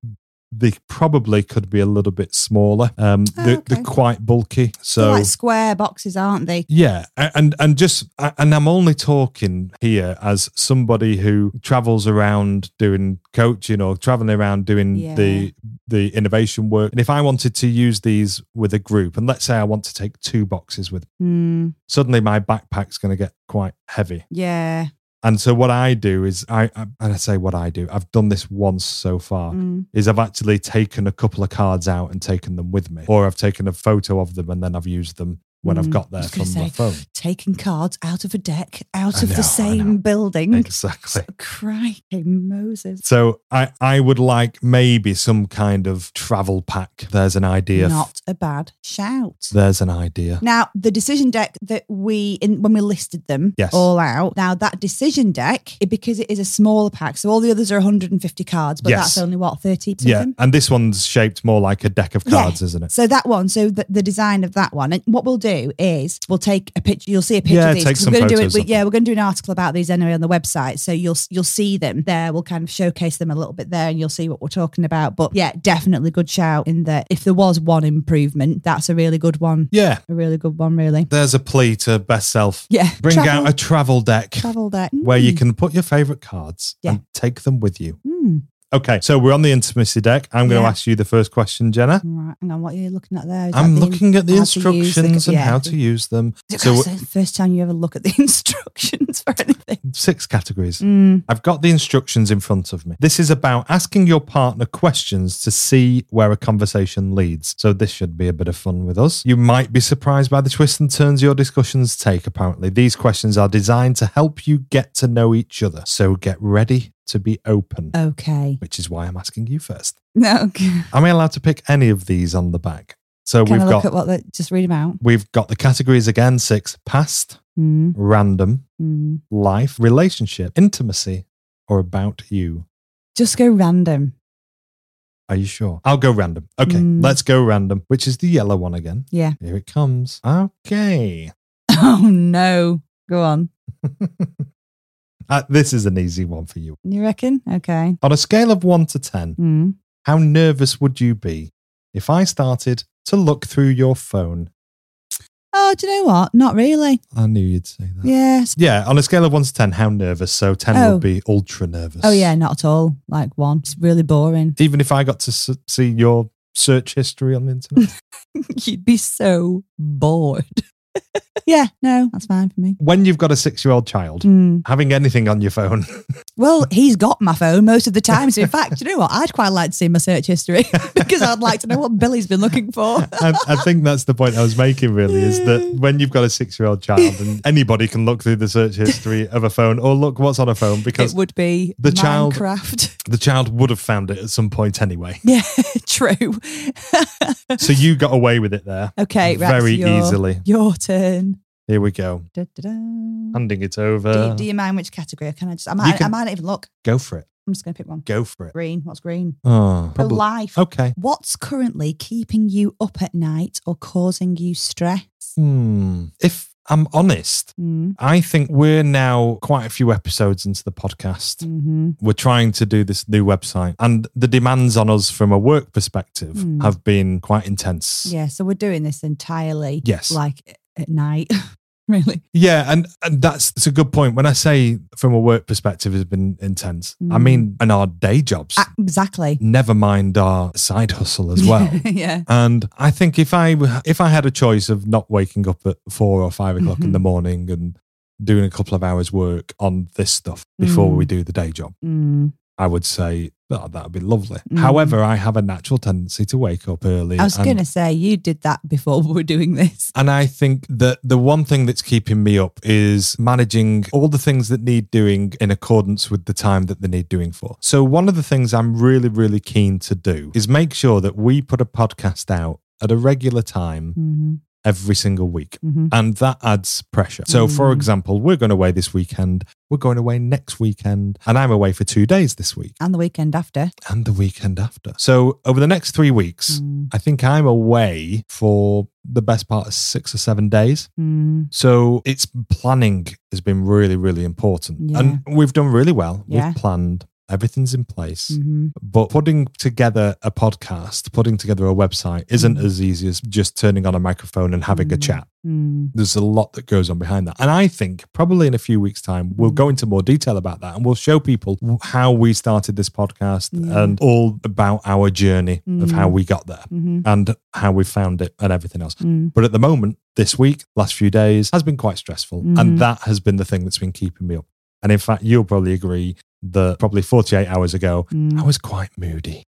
S1: they probably could be a little bit smaller. Um,
S2: Oh,
S1: they're,
S2: okay.
S1: they're quite bulky,
S2: They're
S1: so
S2: like square boxes, aren't they?
S1: yeah, and and just and I'm only talking here as somebody who travels around doing coaching or traveling around doing
S2: Yeah.
S1: the the innovation work. And if I wanted to use these with a group, and let's say I want to take two boxes with,
S2: Mm,
S1: suddenly my backpack's going to get quite heavy.
S2: yeah.
S1: And so what I do is I, I and I say what I do. I've done this once so far.
S2: Mm.
S1: Is I've actually taken a couple of cards out and taken them with me, or I've taken a photo of them and then I've used them when I've
S2: Mm.
S1: got
S2: I
S1: there from
S2: gonna
S1: my phone.
S2: Taking cards out of a deck, out
S1: I
S2: of
S1: know,
S2: the same building.
S1: Exactly.
S2: Crikey Moses.
S1: So I, I would like maybe some kind of travel pack. There's an idea.
S2: Not a bad shout.
S1: There's an idea.
S2: Now, the decision deck that we, in, when we listed them
S1: Yes.
S2: all out, now that decision deck, it, because it is a smaller pack, so all the others are 150 cards, but
S1: Yes.
S2: that's only what, 30
S1: Yeah, and this one's shaped more like a deck of
S2: Yeah.
S1: cards, isn't it?
S2: So that one, so the, the design of that one, and what we'll do is we'll take a picture. You'll see a picture
S1: Yeah,
S2: of these.
S1: take some
S2: we're gonna do
S1: photos
S2: it. Yeah, we're going to do an article about these anyway on the website. So you'll you'll see them there. We'll kind of showcase them a little bit there, and you'll see what we're talking about. But yeah, definitely good shout in that. If there was one improvement, that's a really good one.
S1: Yeah,
S2: A really good one, really.
S1: there's a plea to best self.
S2: Yeah,
S1: Bring
S2: travel-
S1: out a travel deck
S2: travel deck
S1: where you
S2: Mm.
S1: can put your favorite cards
S2: Yeah.
S1: and take them with you.
S2: Mm.
S1: Okay, so we're on the intimacy deck. I'm going to ask you the first question, Jenna.
S2: Right, hang on. What are you looking at there? Is
S1: I'm
S2: the-
S1: looking at the
S2: use the-
S1: instructions and
S2: yeah.
S1: how to use them.
S2: Is
S1: So
S2: the first time you ever look at the instructions for anything?
S1: six categories.
S2: Mm.
S1: I've got the instructions in front of me. This is about asking your partner questions to see where a conversation leads. So this should be a bit of fun with us. You might be surprised by the twists and turns your discussions take, apparently. These questions are designed to help you get to know each other. So get ready to be open,
S2: Okay.
S1: which is why I'm asking you first.
S2: No. Okay.
S1: Am I allowed to pick any of these on the back? So
S2: Can
S1: we've
S2: look
S1: got
S2: at what the, just read them out?
S1: we've got the categories again, six past,
S2: Mm,
S1: random,
S2: mm.
S1: life, relationship, intimacy, or about you.
S2: Just go random.
S1: Are you sure? I'll go random. Okay,
S2: Mm.
S1: let's go random, which is the yellow one again.
S2: Yeah.
S1: Here it comes. Okay.
S2: Oh no. Go on.
S1: Uh, this is an easy one for you.
S2: You reckon? Okay.
S1: On a scale of one to 10,
S2: Mm.
S1: how nervous would you be if I started to look through your phone?
S2: Oh, do you know what? Not really.
S1: I knew you'd say that.
S2: Yes.
S1: Yeah, on a scale of one to 10, how nervous? So 10
S2: Oh.
S1: would be ultra nervous.
S2: Oh yeah, not at all. Like one. It's really boring.
S1: Even if I got to s- see your search history on the internet.
S2: You'd be so bored. Yeah, no, that's fine for me.
S1: When you've got a six year old child,
S2: Mm.
S1: having anything on your phone,
S2: Well, he's got my phone most of the time. So, in fact, you know what? I'd quite like to see my search history because I'd like to know what Billy's been looking for.
S1: I, I think that's the point I was making really is that when you've got a six year old child and anybody can look through the search history of a phone or look what's on a phone because
S2: It would be
S1: the child-
S2: Minecraft.
S1: the child would have found it at some point anyway.
S2: Yeah, true.
S1: So you got away with it there.
S2: Okay, right,
S1: Very
S2: so your-
S1: easily.
S2: Your turn.
S1: Here we go.
S2: Da, da, da.
S1: Handing it over.
S2: you- do you mind which category? Or can I just? I might.
S1: can-
S2: I might not even look.
S1: Go for it.
S2: I'm just going to pick one.
S1: Go for it.
S2: Green. What's green?
S1: Oh,
S2: For
S1: probably.
S2: life.
S1: Okay.
S2: What's currently keeping you up at night or causing you stress?
S1: Hmm. If I'm honest,
S2: Mm.
S1: I think we're now quite a few episodes into the podcast.
S2: hmm
S1: We're trying to do this new website, and the demands on us from a work perspective
S2: Hmm.
S1: have been quite intense.
S2: Yeah, so we're doing this entirely
S1: Yes.
S2: like at night. really?
S1: Yeah, and, and that's, that's a good point. When I say from a work perspective has been intense, I
S2: Mm.
S1: mean, and our day jobs,
S2: Ah, exactly.
S1: never mind our side hustle as well.
S2: yeah.
S1: And I think if I if I had a choice of not waking up at four or five o'clock in
S2: Mhm.
S1: the morning and doing a couple of hours work on this stuff before
S2: Mm.
S1: we do the day job,
S2: Mm.
S1: I would say oh, that would be lovely.
S2: Mm.
S1: However, I have a natural tendency to wake up early.
S2: I was going to say you did that before we were doing this.
S1: and I think that the one thing that's keeping me up is managing all the things that need doing in accordance with the time that they need doing for. So, one of the things I'm really, really keen to do is make sure that we put a podcast out at a regular time
S2: hmm
S1: every single week.
S2: hmm
S1: And that adds pressure. So, for
S2: Mm.
S1: example, we're going away this weekend. We're going away next weekend. And I'm away for two days this week
S2: And the weekend after.
S1: and the weekend after. So, over the next three weeks,
S2: Mm.
S1: I think I'm away for the best part of six or seven days.
S2: Mm.
S1: So, it's planning has been really, really important.
S2: Yeah.
S1: And we've done really well.
S2: Yeah.
S1: We've planned, everything's in place.
S2: Mhm.
S1: But putting together a podcast, putting together a website isn't
S2: Mm.
S1: as easy as just turning on a microphone and having a
S2: Mm.
S1: chat
S2: Mm.
S1: there's a lot that goes on behind that. And I think probably in a few weeks' time, we'll go into more detail about that and we'll show people how we started this podcast and all about our journey of how we got there and how we found it and everything else. But at the moment, this week, last few days has been quite stressful. And that has been the thing that's been keeping me up. And in fact, you'll probably agree that probably 48 hours ago,
S2: Mm.
S1: I was quite moody.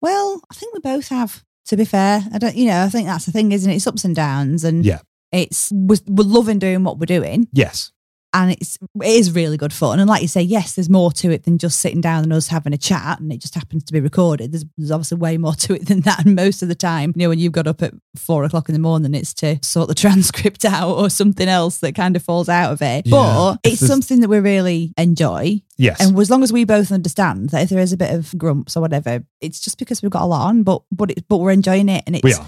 S2: Well, I think we both have. To be fair, I don't. You know, I think that's the thing, isn't it? It's ups and downs, and
S1: Yeah.
S2: it's we're, we're loving doing what we're doing,
S1: Yes.
S2: And it's it is really good fun. And like you say, yes, there's more to it than just sitting down and us having a chat, and it just happens to be recorded. There's, there's obviously way more to it than that. And most of the time, you know, when you've got up at four o'clock in the morning, it's to sort the transcript out or something else that kind of falls out of it.
S1: Yeah.
S2: But it's something that we really enjoy.
S1: Yes.
S2: And as long as we both understand that if there is a bit of grumps or whatever, it's just because we've got a lot on, but but it, but we're enjoying it and it's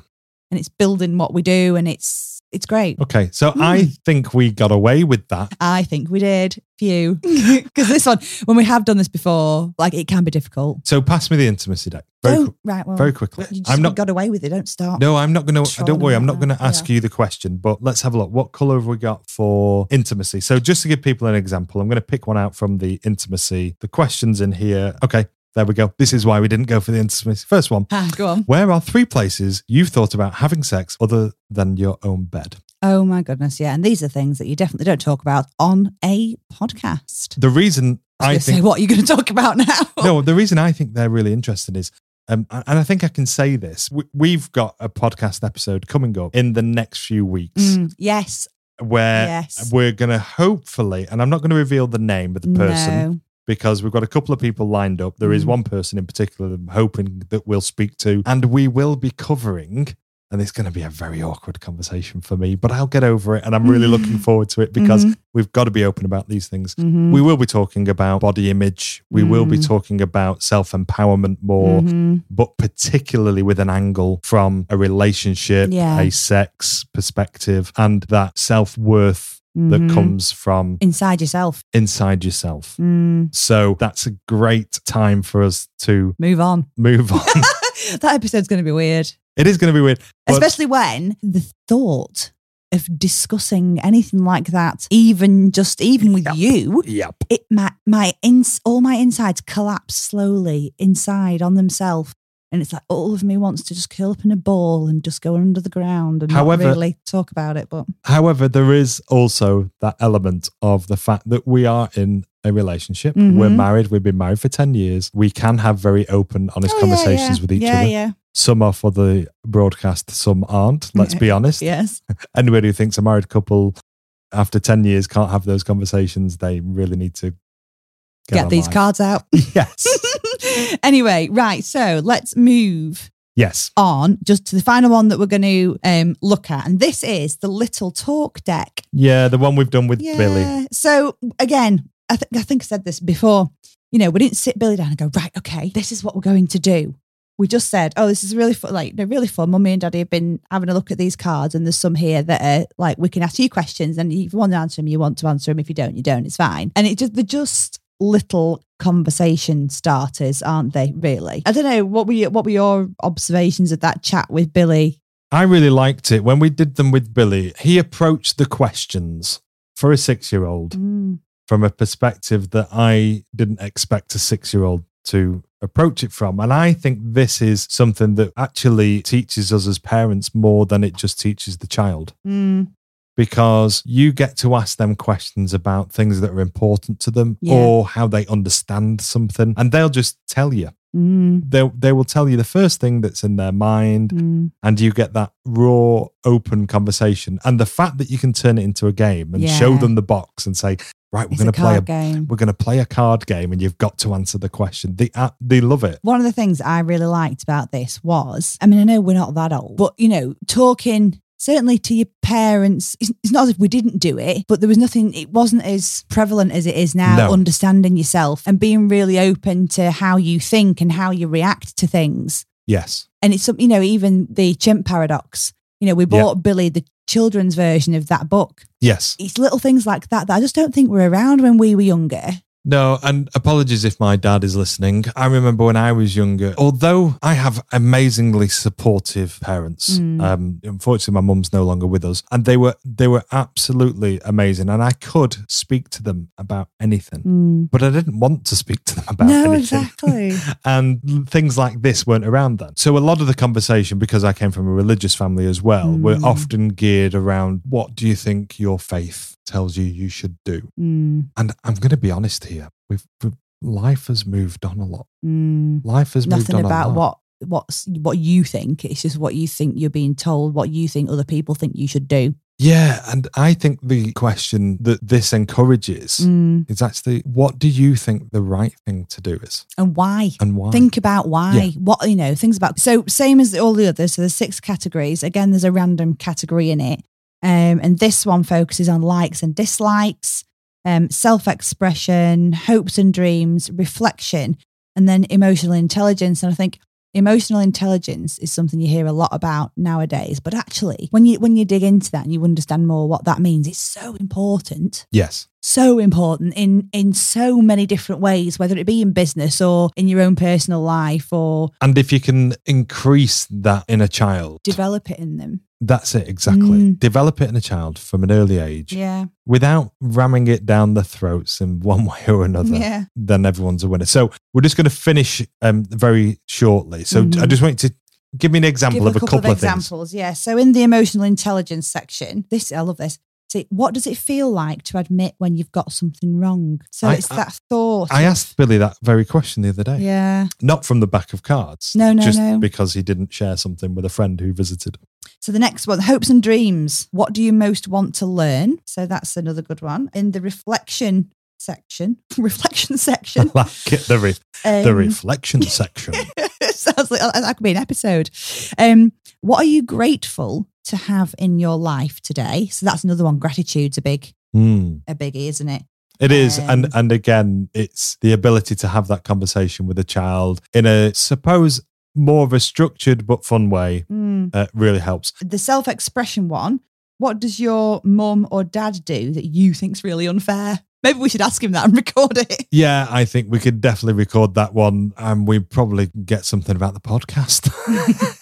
S2: and it's building what we do and it's it's great.
S1: Okay. So I
S2: Mm.
S1: think we got away with that.
S2: I think we did few because this one when we have done this before, like it can be difficult.
S1: So pass me the intimacy deck. Very,
S2: Don't right, well,
S1: very quickly.
S2: You just
S1: I'm not
S2: got away with it. Don't start.
S1: No, I'm not going to. Don't worry. I'm not going to ask
S2: yeah.
S1: you the question, but let's have a look. What color have we got for intimacy? So, just to give people an example, I'm going to pick one out from the intimacy. The questions in here. Okay, there we go. This is why we didn't go for the intimacy. First one.
S2: Ah, go on.
S1: Where are three places you've thought about having sex other than your own bed?
S2: Oh my goodness, yeah. And these are things that you definitely don't talk about on a podcast.
S1: The reason
S2: I
S1: I think
S2: say, what are you going to talk about now?
S1: no, the reason I think they're really interesting is, um, and I think I can say this: we, we've got a podcast episode coming up in the next few weeks.
S2: Mm, yes,
S1: where
S2: Yes.
S1: we're going to hopefully, and I'm not going to reveal the name of the person
S2: no.
S1: Because we've got a couple of people lined up. There is
S2: Mm.
S1: one person in particular that I'm hoping that we'll speak to, and we will be covering. And it's going to be a very awkward conversation for me, but I'll get over it. And I'm really looking forward to it because
S2: Mhm.
S1: we've got to be open about these things.
S2: Mhm.
S1: We will be talking about body image. We will be
S2: Mm.
S1: talking about self empowerment more,
S2: Mhm.
S1: but particularly with an angle from a relationship,
S2: Yeah.
S1: a sex perspective, and that self worth that
S2: Mhm.
S1: comes from
S2: inside yourself.
S1: inside yourself.
S2: Mm,
S1: So that's a great time for us to
S2: move on.
S1: move on.
S2: that episode's going to be weird,
S1: it is going to be weird.
S2: Especially when the thought of discussing anything like that, even just even with
S1: Yep.
S2: you,
S1: yep.
S2: it my my ins all my insides collapse slowly inside on themselves. And it's like all of me wants to just curl up in a ball and just go under the ground and
S1: However-
S2: not really talk about it. But
S1: However, there is also that element of the fact that we are in a relationship.
S2: Mhm.
S1: We're married. We've been married for 10 years. We can have very open, honest
S2: Oh,
S1: conversations
S2: yeah.
S1: with each
S2: yeah,
S1: other.
S2: Yeah,
S1: Some are for the broadcast, some aren't. Let's be honest.
S2: Yes.
S1: Anybody who thinks a married couple after 10 years can't have those conversations, they really need to get,
S2: Get these cards out.
S1: Yes.
S2: anyway, right. So let's move
S1: yes.
S2: on just to the final one that we're going to um, look at. And this is the Little Talk Deck.
S1: Yeah, the one we've done with Billy.
S2: So again, I, th- I think I said this before. You know, we didn't sit Billy down and go, right, okay, this is what we're going to do. We just said, oh, this is really fun. Like, they're really fun. Mummy and daddy have been having a look at these cards, and there's some here that are like, we can ask you questions. And if you want to answer them, you want to answer them. If you don't, you don't. It's fine. And it just, they're just little conversation starters, aren't they? Really? I don't know. What were your, what were your observations of that chat with Billy?
S1: I really liked it. When we did them with Billy, he approached the questions for a six year old
S2: Mm,
S1: from a perspective that I didn't expect a six year old to approach it from. And I think this is something that actually teaches us as parents more than it just teaches the child.
S2: mm,
S1: Because you get to ask them questions about things that are important to them
S2: Yeah.
S1: or how they understand something, and they'll just tell you.
S2: mm,
S1: They they will tell you the first thing that's in their mind,
S2: mm.
S1: and you get that raw, open conversation. And the fact that you can turn it into a game and show them the box and say, "Right, we're going to play a
S2: game.
S1: we're going to play a card game, and you've got to answer the question." They uh, they love it.
S2: One of the things I really liked about this was, I mean, I know we're not that old, but you know, talking certainly to your parents, it's, it's not as if we didn't do it, but there was nothing, it wasn't as prevalent as it is now,
S1: No.
S2: understanding yourself and being really open to how you think and how you react to things.
S1: Yes,
S2: And it's, some- you know, even the chimp paradox, you know, we
S1: Yeah.
S2: bought Billy the children's version of that book.
S1: yes.
S2: It's little things like that that I just don't think were around when we were younger.
S1: No, and apologies if my dad is listening. I remember when I was younger, although I have amazingly supportive parents.
S2: Mm.
S1: Um, unfortunately, my mum's no longer with us, and they were they were absolutely amazing, and I could speak to them about anything,
S2: Mm.
S1: but I didn't want to speak to them about
S2: No,
S1: anything.
S2: exactly.
S1: and things like this weren't around then. So a lot of the conversation, because I came from a religious family as well, were
S2: Mm.
S1: often geared around what do you think your faith tells you you should do?
S2: Mm,
S1: And I'm going to be honest here. We've, we've life has moved on a lot.
S2: mm.
S1: Life has
S2: nothing
S1: moved on
S2: about
S1: a lot.
S2: what what's what you think it's just what you think you're being told what you think other people think you should do
S1: Yeah, and I think the question that this encourages
S2: Mm,
S1: is actually, what do you think the right thing to do is,
S2: and why
S1: and why?
S2: think about why
S1: Yeah.
S2: what you know things about so same as all the others so there's six categories again there's a random category in it um, and this one focuses on likes and dislikes um, self-expression hopes and dreams reflection and then emotional intelligence. And i think emotional intelligence is something you hear a lot about nowadays. But actually when you when you dig into that and you understand more what that means it's so important.
S1: Yes,
S2: so important in in so many different ways whether it be in business or in your own personal life or
S1: and if you can increase that in a child,
S2: develop it in them
S1: that's it exactly.
S2: Mm.
S1: Develop it in a child from an early age,
S2: yeah
S1: without ramming it down the throats in one way or another.
S2: yeah
S1: then everyone's a winner. So we're just going to finish um, very shortly. So
S2: Mhm.
S1: I just want you to give me an example
S2: give
S1: of
S2: a
S1: a
S2: couple,
S1: couple
S2: of
S1: of, things.
S2: examples yeah so in the emotional intelligence section this i love this See, what does it feel like to admit when you've got something wrong? So
S1: I-
S2: it's that thought.
S1: I asked Billy that very question the other day.
S2: Yeah.
S1: Not from the back of cards.
S2: No, no,
S1: just
S2: no.
S1: because he didn't share something with a friend who visited.
S2: So the next one, hopes and dreams. What do you most want to learn? So that's another good one. In the reflection section, reflection section.
S1: like it, the, re- the
S2: um,
S1: reflection section.
S2: Sounds like that could be an episode. Um, what are you grateful to have in your life today? So that's another one. Gratitude's a big,
S1: Hmm.
S2: a biggie, isn't it?
S1: It is, and
S2: Um,
S1: and again, it's the ability to have that conversation with a child in a suppose more of a structured but fun way
S2: Mm.
S1: uh, really helps.
S2: The self-expression one. What does your mum or dad do that you think's really unfair? Maybe we should ask him that and record it.
S1: Yeah, I think we could definitely record that one, and we probably get something about the podcast.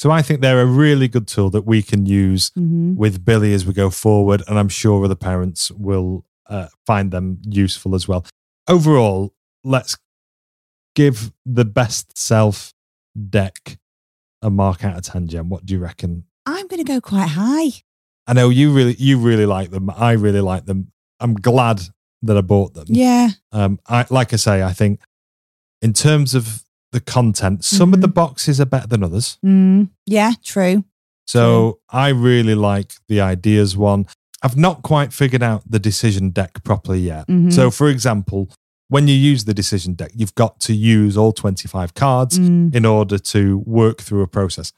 S1: so I think they're a really good tool that we can use
S2: Mm-hmm.
S1: with Billy as we go forward, and I'm sure other parents will uh, find them useful as well. Overall, let's give the best self deck a mark out of 10, Jen? What do you reckon?
S2: I'm going to go quite high.
S1: I know you really you really like them. I really like them. I'm glad that I bought them.
S2: Yeah.
S1: Um, I like I say, I think in terms of the content, some of the boxes are better than others.
S2: Mm, yeah, true.
S1: So I really like the ideas one. I've not quite figured out the decision deck properly yet.
S2: Mhm.
S1: So, for example, when you use the decision deck, you've got to use all 25 cards
S2: Mm,
S1: in order to work through a process.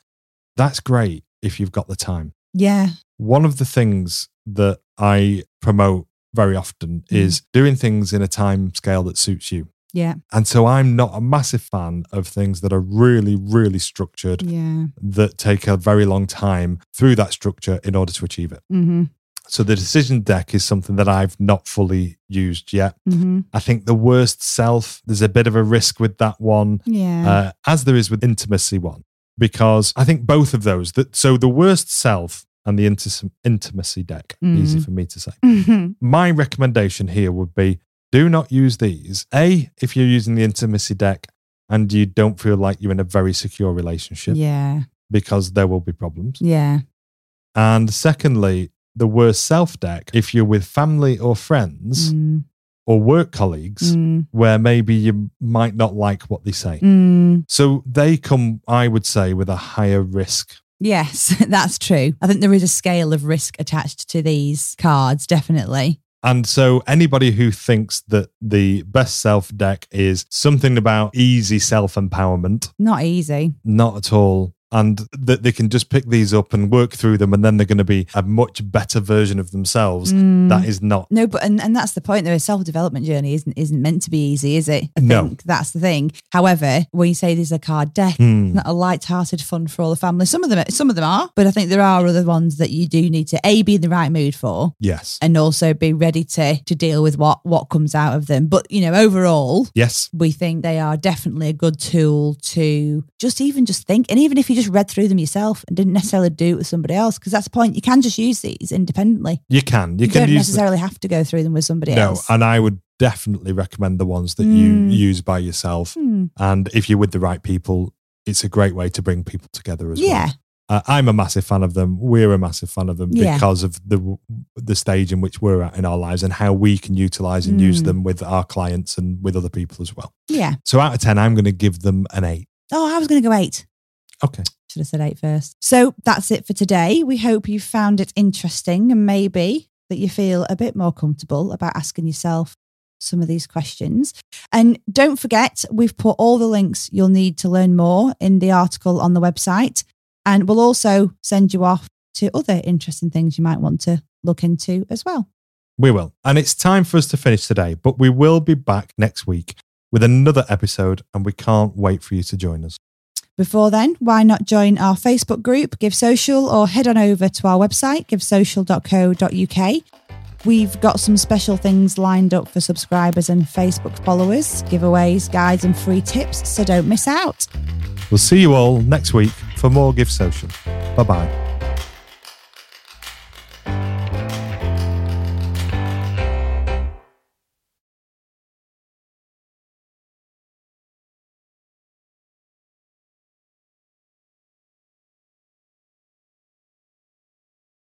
S1: That's great if you've got the time.
S2: yeah.
S1: One of the things that I promote very often
S2: Mm.
S1: is doing things in a time scale that suits you.
S2: Yeah.
S1: And so I'm not a massive fan of things that are really, really structured,
S2: Yeah.
S1: that take a very long time through that structure in order to achieve it.
S2: hmm
S1: So the decision deck is something that I've not fully used yet.
S2: hmm
S1: I think the worst self, there's a bit of a risk with that one,
S2: Yeah.
S1: uh, as there is with intimacy one, because I think both of those, that so the worst self and the inti- intimacy deck, easy
S2: Mm.
S1: for me to say.
S2: Mhm.
S1: My recommendation here would be do not use these. A, if you're using the intimacy deck and you don't feel like you're in a very secure relationship,
S2: yeah.
S1: because there will be problems.
S2: Yeah.
S1: And secondly, the worst self deck, if you're with family or friends
S2: Mm,
S1: or work colleagues,
S2: mm,
S1: where maybe you might not like what they say.
S2: mm.
S1: So they come, I would say, with a higher risk.
S2: Yes, that's true. I think there is a scale of risk attached to these cards, definitely.
S1: And so anybody who thinks that the best self deck is something about easy self empowerment,
S2: Not easy.
S1: not at all. And that they can just pick these up and work through them, and then they're going to be a much better version of themselves.
S2: Mm.
S1: That is not.
S2: No, but and, and that's the point. Though a self development journey isn't isn't meant to be easy, is it? I
S1: No.
S2: think that's the thing. However, when you say there's a card deck,
S1: Hmm.
S2: not a light-hearted fun for all the family. Some of them, some of them are, but I think there are other ones that you do need to a be in the right mood for,
S1: Yes.
S2: and also be ready to to deal with what what comes out of them. But you know, overall,
S1: Yes.
S2: we think they are definitely a good tool to just even just think and even if you just read through them yourself and didn't necessarily do it with somebody else because that's the point you can just use these independently
S1: You can. You,
S2: you,
S1: can
S2: don't necessarily have to go through them with somebody
S1: no,
S2: else
S1: and I would definitely recommend the ones that
S2: Mm.
S1: you use by yourself.
S2: Hmm.
S1: And if you're with the right people, it's a great way to bring people together as
S2: yeah
S1: well. Uh, I'm a massive fan of them. We're a massive fan of them
S2: Yeah.
S1: because of the the stage in which we're at in our lives and how we can utilize and use
S2: Mm.
S1: them with our clients and with other people as well.
S2: yeah
S1: So out of 10, I'm going to give them an eight.
S2: oh i was going to go eight
S1: Okay.
S2: should have said eight first so that's it for today we hope you found it interesting and maybe that you feel a bit more comfortable about asking yourself some of these questions. And don't forget, we've put all the links you'll need to learn more in the article on the website. And we'll also send you off to other interesting things you might want to look into as well.
S1: We will. And it's time for us to finish today, but we will be back next week with another episode and we can't wait for you to join us.
S2: Before then, why not join our Facebook group, Give Social, or head on over to our website, givesocial.co.uk. We've got some special things lined up for subscribers and Facebook followers, giveaways, guides, and free tips, so don't miss out.
S1: We'll see you all next week for more Give Social. Bye bye.